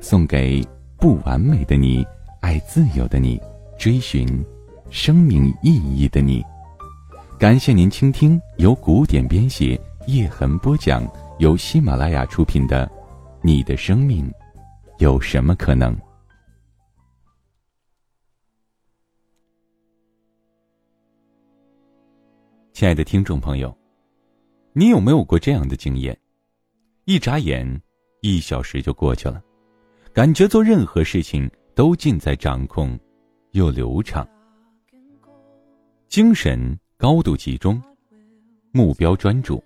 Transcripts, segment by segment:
送给不完美的你，爱自由的你，追寻生命意义的你。感谢您倾听由古典编写、叶痕播讲、由喜马拉雅出品的《你的生命有什么可能》。亲爱的听众朋友，你有没有过这样的经验？一眨眼，一小时就过去了，感觉做任何事情都尽在掌控，又流畅，精神。高度集中，目标专注，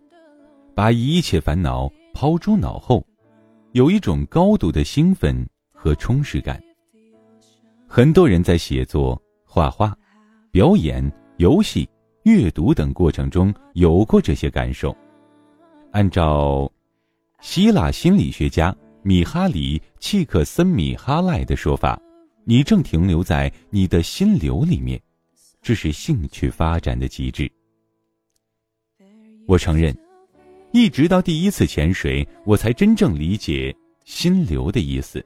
把一切烦恼抛诸脑后，有一种高度的兴奋和充实感。很多人在写作、画画、表演、游戏、阅读等过程中有过这些感受。按照希腊心理学家米哈里·契克森米哈赖的说法，你正停留在你的心流里面。这是兴趣发展的极致。我承认，一直到第一次潜水，我才真正理解“心流”的意思。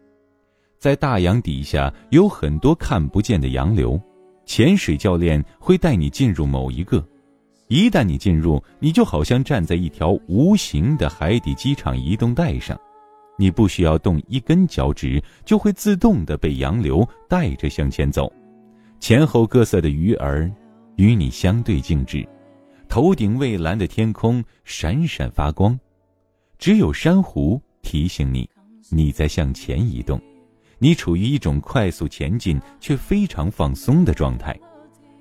在大洋底下有很多看不见的洋流，潜水教练会带你进入某一个。一旦你进入，你就好像站在一条无形的海底机场移动带上，你不需要动一根脚趾，就会自动的被洋流带着向前走。前后各色的鱼儿，与你相对静止，头顶蔚蓝的天空闪闪发光，只有珊瑚提醒你，你在向前移动，你处于一种快速前进却非常放松的状态，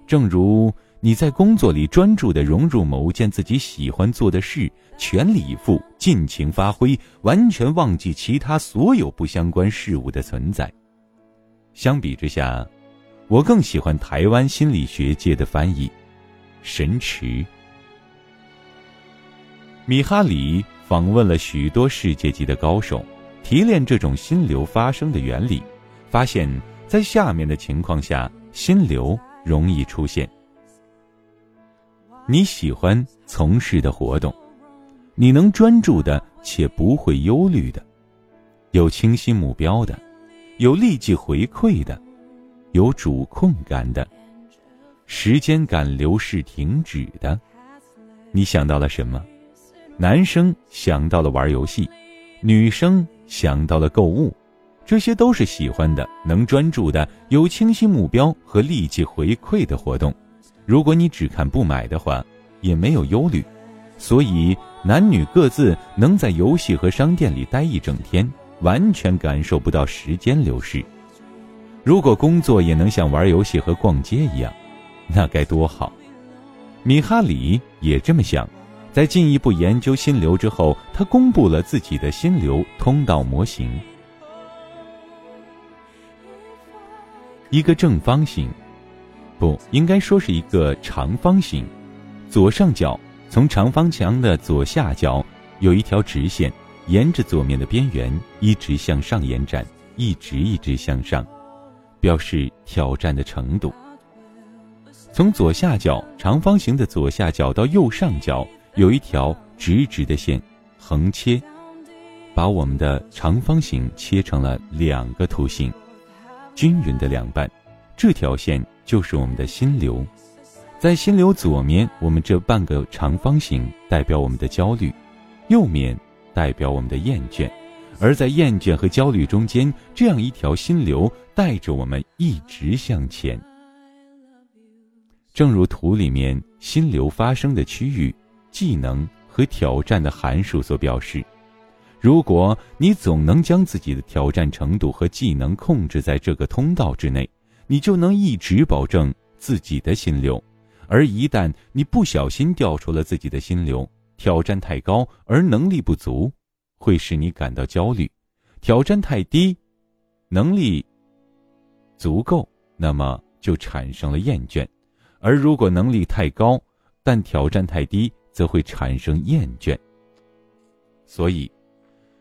正如你在工作里专注地融入某件自己喜欢做的事，全力以赴，尽情发挥，完全忘记其他所有不相关事物的存在。相比之下。我更喜欢台湾心理学界的翻译，神驰。米哈里访问了许多世界级的高手，提炼这种心流发生的原理，发现，在下面的情况下，心流容易出现。你喜欢从事的活动，你能专注的且不会忧虑的，有清晰目标的，有立即回馈的。有主控感的，时间感流逝停止的，你想到了什么？男生想到了玩游戏，女生想到了购物，这些都是喜欢的、能专注的、有清晰目标和立即回馈的活动。如果你只看不买的话，也没有忧虑。所以，男女各自能在游戏和商店里待一整天，完全感受不到时间流逝。如果工作也能像玩游戏和逛街一样，那该多好！米哈里也这么想。在进一步研究心流之后，他公布了自己的心流通道模型：一个正方形，不应该说是一个长方形。左上角从长方墙的左下角有一条直线，沿着左面的边缘一直向上延展，一直一直向上。表示挑战的程度。从左下角长方形的左下角到右上角有一条直直的线，横切，把我们的长方形切成了两个图形，均匀的两半。这条线就是我们的心流。在心流左面，我们这半个长方形代表我们的焦虑，右面代表我们的厌倦。而在厌倦和焦虑中间，这样一条心流带着我们一直向前。正如图里面心流发生的区域、技能和挑战的函数所表示，如果你总能将自己的挑战程度和技能控制在这个通道之内，你就能一直保证自己的心流。而一旦你不小心掉出了自己的心流，挑战太高而能力不足。会使你感到焦虑，挑战太低，能力足够，那么就产生了厌倦；而如果能力太高，但挑战太低，则会产生厌倦。所以，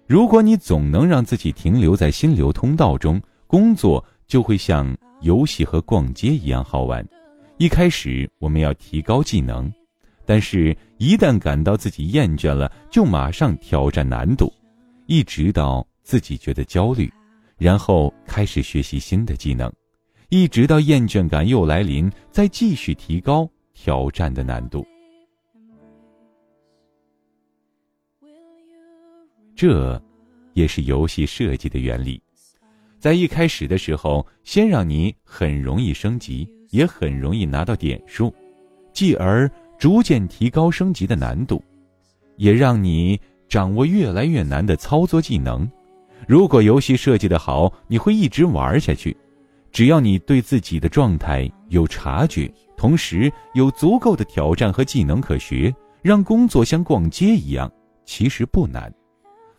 如果你总能让自己停留在心流通道中，工作就会像游戏和逛街一样好玩。一开始我们要提高技能，但是一旦感到自己厌倦了，就马上挑战难度，一直到自己觉得焦虑，然后开始学习新的技能，一直到厌倦感又来临，再继续提高挑战的难度。这，也是游戏设计的原理，在一开始的时候，先让你很容易升级。也很容易拿到点数，继而逐渐提高升级的难度，也让你掌握越来越难的操作技能。如果游戏设计的好，你会一直玩下去。只要你对自己的状态有察觉，同时有足够的挑战和技能可学，让工作像逛街一样，其实不难。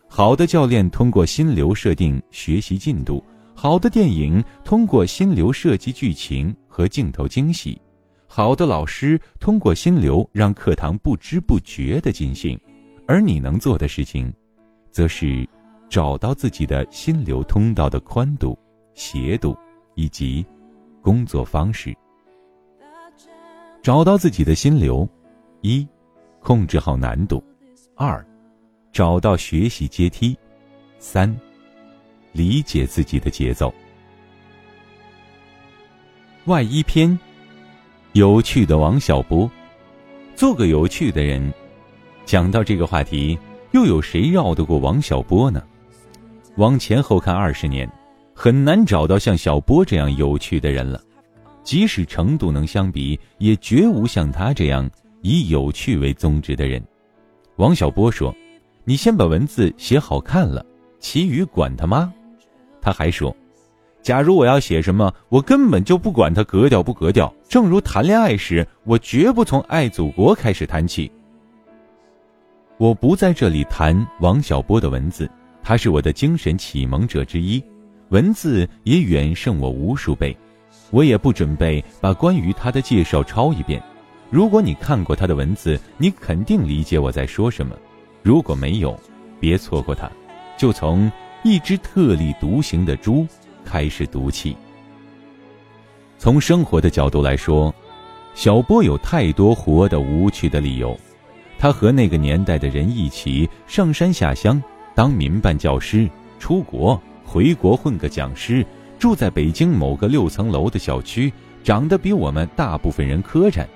好的教练通过心流设定学习进度。好的电影通过心流设计剧情和镜头精细，好的老师通过心流让课堂不知不觉的进行，而你能做的事情，则是找到自己的心流通道的宽度、斜度以及工作方式。找到自己的心流，一，控制好难度；二，找到学习阶梯；三。理解自己的节奏。外衣篇，有趣的王小波，做个有趣的人。讲到这个话题，又有谁绕得过王小波呢？往前后看二十年，很难找到像小波这样有趣的人了。即使程度能相比，也绝无像他这样以有趣为宗旨的人。王小波说：“你先把文字写好看了，其余管他妈。”他还说：“假如我要写什么，我根本就不管它格调不格调。正如谈恋爱时，我绝不从爱祖国开始谈起。我不在这里谈王小波的文字，他是我的精神启蒙者之一，文字也远胜我无数倍。我也不准备把关于他的介绍抄一遍。如果你看过他的文字，你肯定理解我在说什么；如果没有，别错过他，就从。”一只特立独行的猪开始读起。从生活的角度来说，小波有太多活得无趣的理由。他和那个年代的人一起上山下乡，当民办教师，出国回国混个讲师，住在北京某个六层楼的小区，长得比我们大部分人磕碜，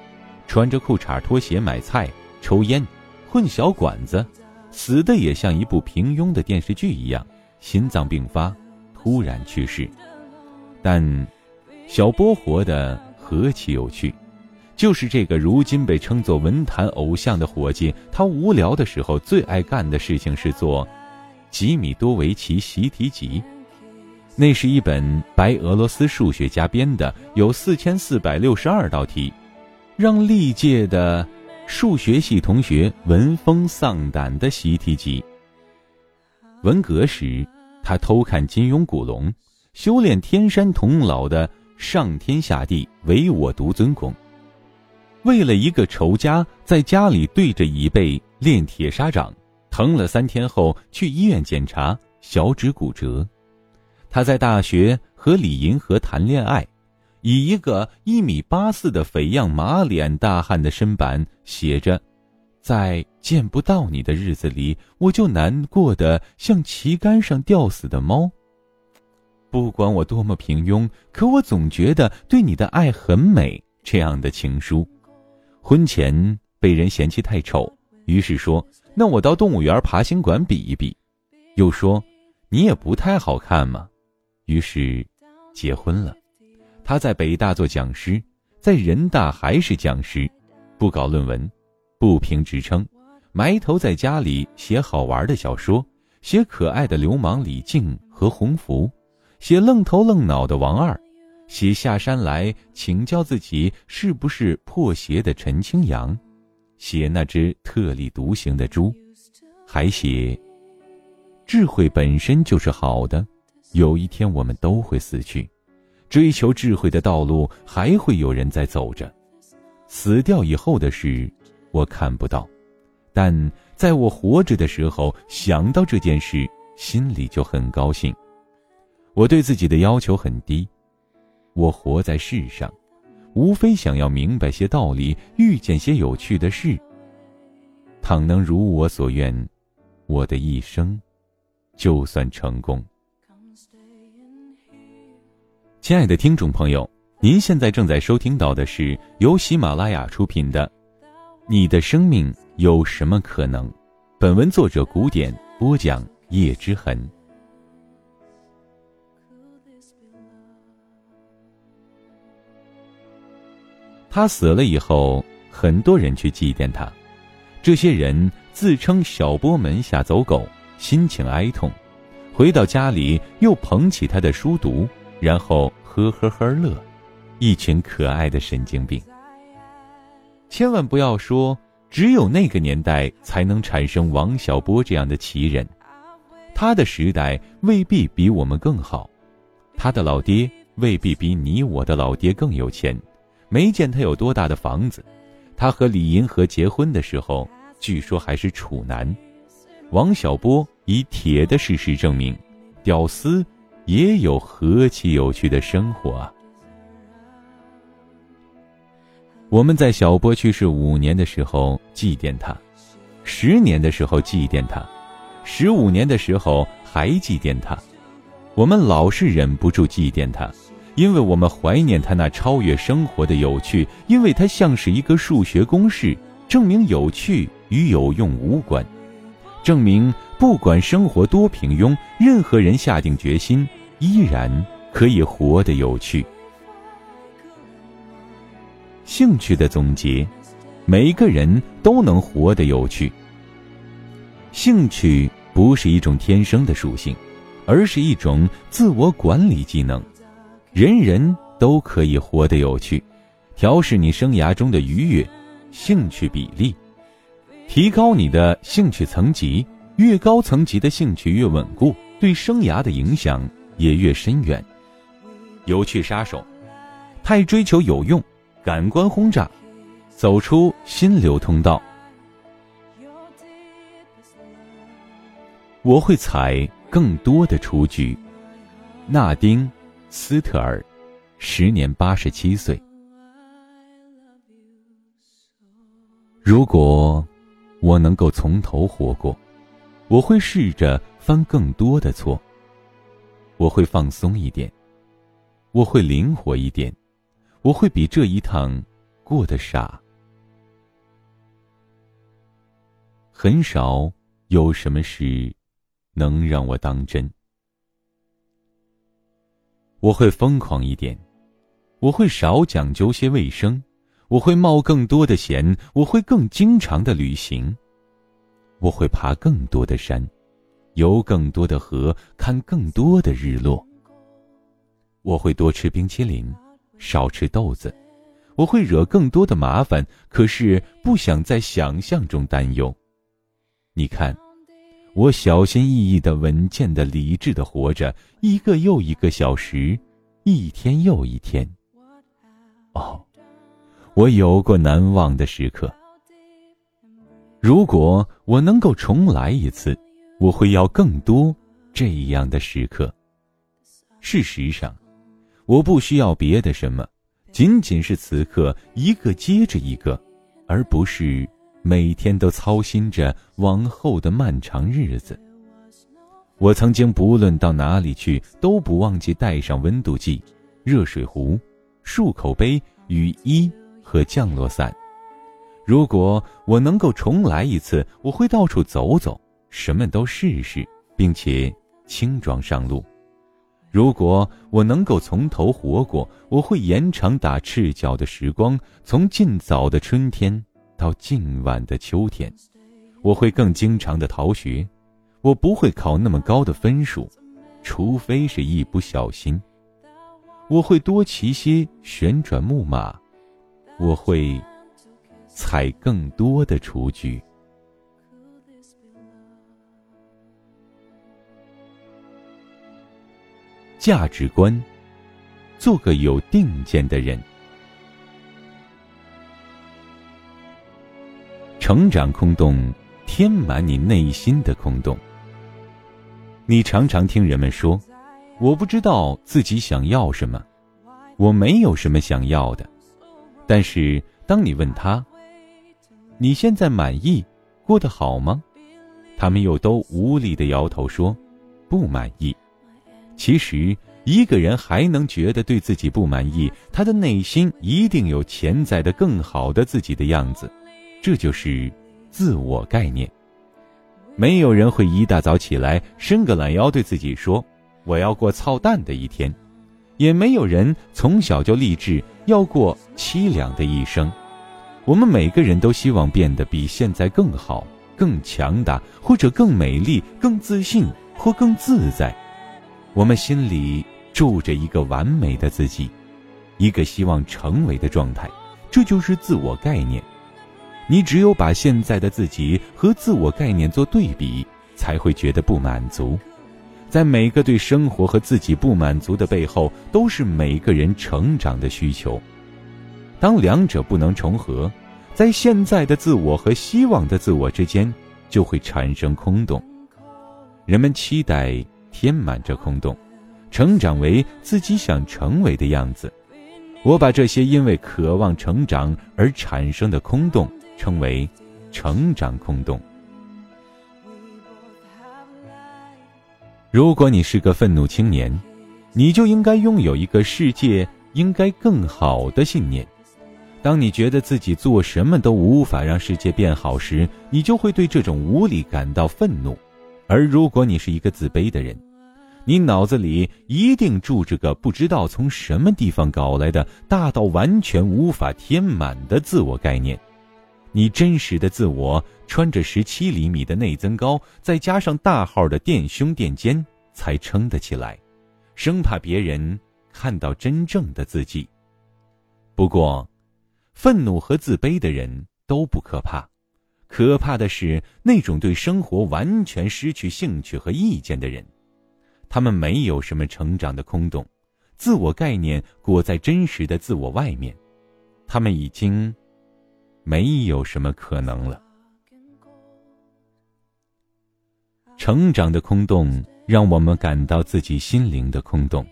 穿着裤衩拖鞋买菜、抽烟、混小馆子，死的也像一部平庸的电视剧一样。心脏病发，突然去世。但小波活得何其有趣！就是这个如今被称作文坛偶像的伙计，他无聊的时候最爱干的事情是做吉米多维奇习题集。那是一本白俄罗斯数学家编的，有四千四百六十二道题，让历届的数学系同学闻风丧胆的习题集。文革时，他偷看金庸、古龙，修炼天山童姥的上天下地唯我独尊功。为了一个仇家，在家里对着椅背练铁砂掌，疼了三天后去医院检查，小指骨折。他在大学和李银河谈恋爱，以一个一米八四的肥样马脸大汉的身板写着。在见不到你的日子里，我就难过的像旗杆上吊死的猫。不管我多么平庸，可我总觉得对你的爱很美。这样的情书，婚前被人嫌弃太丑，于是说：“那我到动物园爬行馆比一比。”又说：“你也不太好看嘛。”于是结婚了。他在北大做讲师，在人大还是讲师，不搞论文。不评职称，埋头在家里写好玩的小说，写可爱的流氓李靖和洪福，写愣头愣脑的王二，写下山来请教自己是不是破鞋的陈清扬，写那只特立独行的猪，还写智慧本身就是好的，有一天我们都会死去，追求智慧的道路还会有人在走着。死掉以后的事，我看不到，但在我活着的时候，想到这件事，心里就很高兴。我对自己的要求很低，我活在世上，无非想要明白些道理，遇见些有趣的事。倘能如我所愿，我的一生就算成功。亲爱的听众朋友，您现在正在收听到的是由喜马拉雅出品的《你的生命有什么可能》，本文作者古典播讲叶之痕。他死了以后，很多人去祭奠他。这些人自称小波门下走狗，心情哀痛，回到家里又捧起他的书读，然后呵呵呵乐，一群可爱的神经病。千万不要说只有那个年代才能产生王小波这样的奇人，他的时代未必比我们更好，他的老爹未必比你我的老爹更有钱。没见他有多大的房子，他和李银河结婚的时候，据说还是处男。王小波以铁的事实证明，屌丝也有何其有趣的生活啊！我们在小波去世五年的时候祭奠他，十年的时候祭奠他，十五年的时候还祭奠他，我们老是忍不住祭奠他。因为我们怀念他那超越生活的有趣，因为它像是一个数学公式，证明有趣与有用无关，证明不管生活多平庸，任何人下定决心依然可以活得有趣。兴趣的总结，每个人都能活得有趣。兴趣不是一种天生的属性，而是一种自我管理技能。人人都可以活得有趣，调试你生涯中的愉悦，兴趣比例，提高你的兴趣层级。越高层级的兴趣越稳固，对生涯的影响也越深远。有趣杀手，太追求有用，感官轰炸，走出心流通道。我会采更多的雏菊，纳丁。斯特尔，时年八十七岁。如果我能够从头活过，我会试着犯更多的错。我会放松一点，我会灵活一点，我会比这一趟过得傻。很少有什么事能让我当真。我会疯狂一点，我会少讲究些卫生，我会冒更多的险，我会更经常的旅行，我会爬更多的山，游更多的河，看更多的日落。我会多吃冰淇淋，少吃豆子，我会惹更多的麻烦，可是不想在想象中担忧。你看。我小心翼翼的、稳健的、理智的活着，一个又一个小时，一天又一天。哦，我有过难忘的时刻。如果我能够重来一次，我会要更多这样的时刻。事实上，我不需要别的什么，仅仅是此刻一个接着一个，而不是。每天都操心着往后的漫长日子。我曾经不论到哪里去，都不忘记带上温度计、热水壶、漱口杯、雨衣和降落伞。如果我能够重来一次，我会到处走走，什么都试试，并且轻装上路。如果我能够从头活过，我会延长打赤脚的时光，从尽早的春天。到近晚的秋天，我会更经常的逃学，我不会考那么高的分数，除非是一不小心。我会多骑些旋转木马，我会采更多的雏菊。价值观，做个有定见的人。成长空洞，填满你内心的空洞。你常常听人们说：“我不知道自己想要什么，我没有什么想要的。”但是当你问他：“你现在满意，过得好吗？”他们又都无力的摇头说：“不满意。”其实，一个人还能觉得对自己不满意，他的内心一定有潜在的更好的自己的样子。这就是自我概念。没有人会一大早起来伸个懒腰对自己说：“我要过操蛋的一天。”也没有人从小就立志要过凄凉的一生。我们每个人都希望变得比现在更好。更强大，或者更美丽、更自信，或更自在。我们心里住着一个完美的自己，一个希望成为的状态，这就是自我概念。你只有把现在的自己和自我概念做对比，才会觉得不满足。在每个对生活和自己不满足的背后，都是每个人成长的需求。当两者不能重合。在现在的自我和希望的自我之间，就会产生空洞。人们期待填满这空洞，成长为自己想成为的样子。我把这些因为渴望成长而产生的空洞称为“成长空洞”。如果你是个愤怒青年，你就应该拥有一个世界应该更好的信念。当你觉得自己做什么都无法让世界变好时，你就会对这种无力感到愤怒；而如果你是一个自卑的人，你脑子里一定住着个不知道从什么地方搞来的大到完全无法填满的自我概念。你真实的自我穿着十七厘米的内增高，再加上大号的垫胸垫肩，才撑得起来，生怕别人看到真正的自己。不过。愤怒和自卑的人都不可怕，可怕的是那种对生活完全失去兴趣和意见的人。他们没有什么成长的空洞，自我概念裹在真实的自我外面，他们已经没有什么可能了。成长的空洞让我们感到自己心灵的空洞，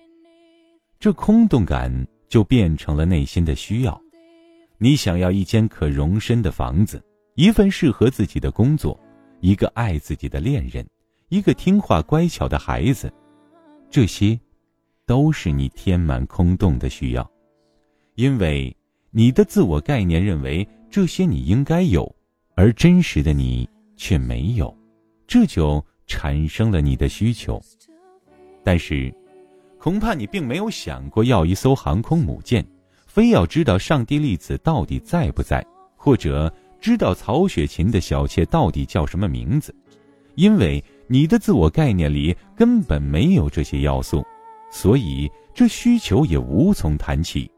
这空洞感就变成了内心的需要。你想要一间可容身的房子，一份适合自己的工作，一个爱自己的恋人，一个听话乖巧的孩子，这些，都是你填满空洞的需要，因为你的自我概念认为这些你应该有，而真实的你却没有，这就产生了你的需求。但是，恐怕你并没有想过要一艘航空母舰。非要知道上帝粒子到底在不在，或者知道曹雪芹的小妾到底叫什么名字，因为你的自我概念里根本没有这些要素，所以这需求也无从谈起。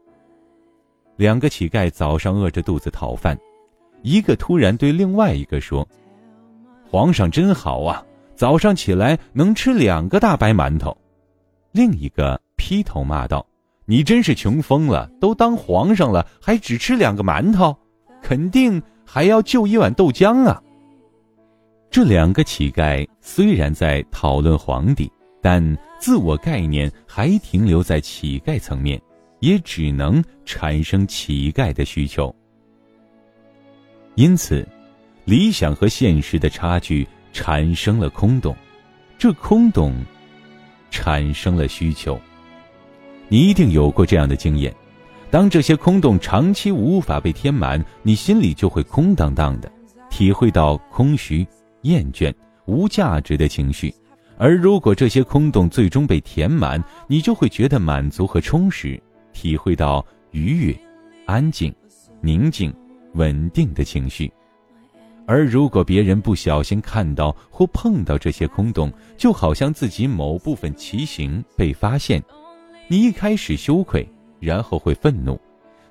两个乞丐早上饿着肚子讨饭，一个突然对另外一个说：“皇上真好啊，早上起来能吃两个大白馒头。”另一个劈头骂道。你真是穷疯了！都当皇上了，还只吃两个馒头，肯定还要就一碗豆浆啊！这两个乞丐虽然在讨论皇帝，但自我概念还停留在乞丐层面，也只能产生乞丐的需求。因此，理想和现实的差距产生了空洞，这空洞产生了需求。你一定有过这样的经验：当这些空洞长期无法被填满，你心里就会空荡荡的，体会到空虚、厌倦、无价值的情绪；而如果这些空洞最终被填满，你就会觉得满足和充实，体会到愉悦、安静、宁静、稳定的情绪。而如果别人不小心看到或碰到这些空洞，就好像自己某部分奇形被发现。你一开始羞愧，然后会愤怒，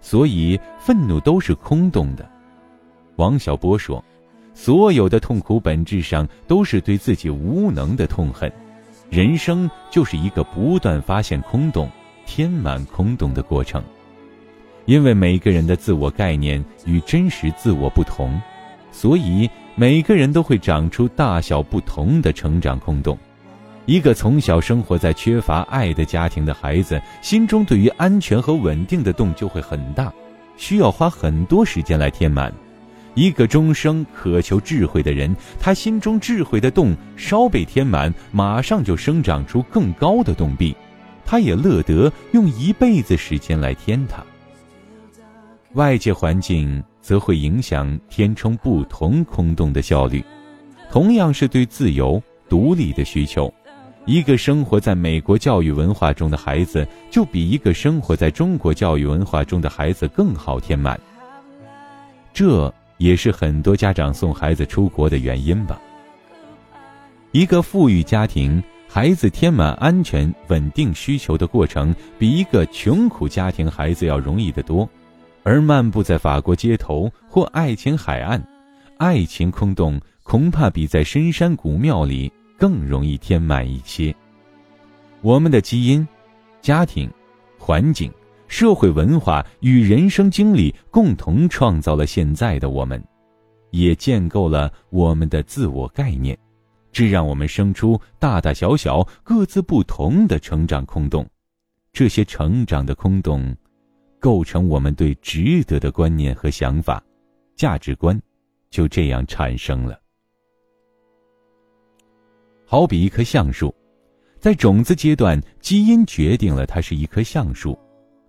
所以愤怒都是空洞的。王小波说：“所有的痛苦本质上都是对自己无能的痛恨。人生就是一个不断发现空洞、填满空洞的过程。因为每个人的自我概念与真实自我不同，所以每个人都会长出大小不同的成长空洞。一个从小生活在缺乏爱的家庭的孩子，心中对于安全和稳定的洞就会很大，需要花很多时间来填满。一个终生渴求智慧的人，他心中智慧的洞稍被填满，马上就生长出更高的洞壁，他也乐得用一辈子时间来填它。外界环境则会影响填充不同空洞的效率，同样是对自由独立的需求。一个生活在美国教育文化中的孩子，就比一个生活在中国教育文化中的孩子更好填满。这也是很多家长送孩子出国的原因吧。一个富裕家庭孩子填满安全稳定需求的过程，比一个穷苦家庭孩子要容易得多。而漫步在法国街头或爱情海岸，爱情空洞恐怕比在深山古庙里。更容易填满一些。我们的基因、家庭、环境、社会文化与人生经历共同创造了现在的我们，也建构了我们的自我概念，这让我们生出大大小小、各自不同的成长空洞。这些成长的空洞，构成我们对值得的观念和想法，价值观就这样产生了。好比一棵橡树，在种子阶段，基因决定了它是一棵橡树；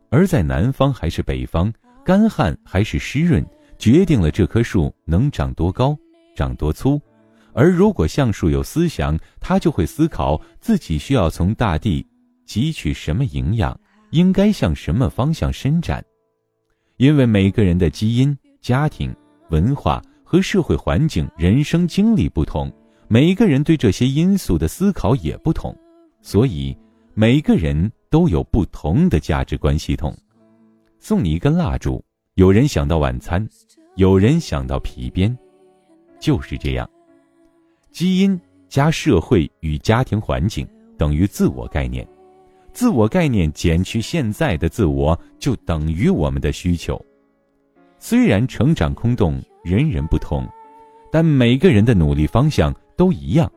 而在南方还是北方，干旱还是湿润，决定了这棵树能长多高、长多粗。而如果橡树有思想，它就会思考自己需要从大地汲取什么营养，应该向什么方向伸展。因为每个人的基因、家庭、文化和社会环境、人生经历不同。每一个人对这些因素的思考也不同，所以每个人都有不同的价值观系统。送你一根蜡烛，有人想到晚餐，有人想到皮鞭，就是这样。基因加社会与家庭环境等于自我概念，自我概念减去现在的自我，就等于我们的需求。虽然成长空洞人人不同，但每个人的努力方向。都一样，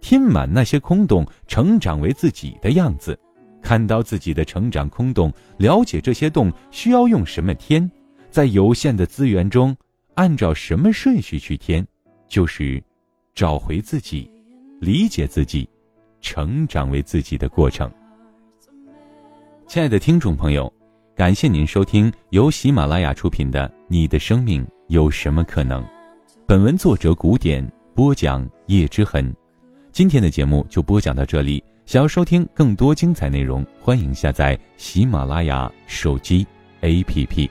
填满那些空洞，成长为自己的样子，看到自己的成长空洞，了解这些洞需要用什么填，在有限的资源中，按照什么顺序去填，就是找回自己，理解自己，成长为自己的过程。亲爱的听众朋友，感谢您收听由喜马拉雅出品的《你的生命有什么可能》，本文作者古典。播讲叶之痕，今天的节目就播讲到这里。想要收听更多精彩内容，欢迎下载喜马拉雅手机 APP。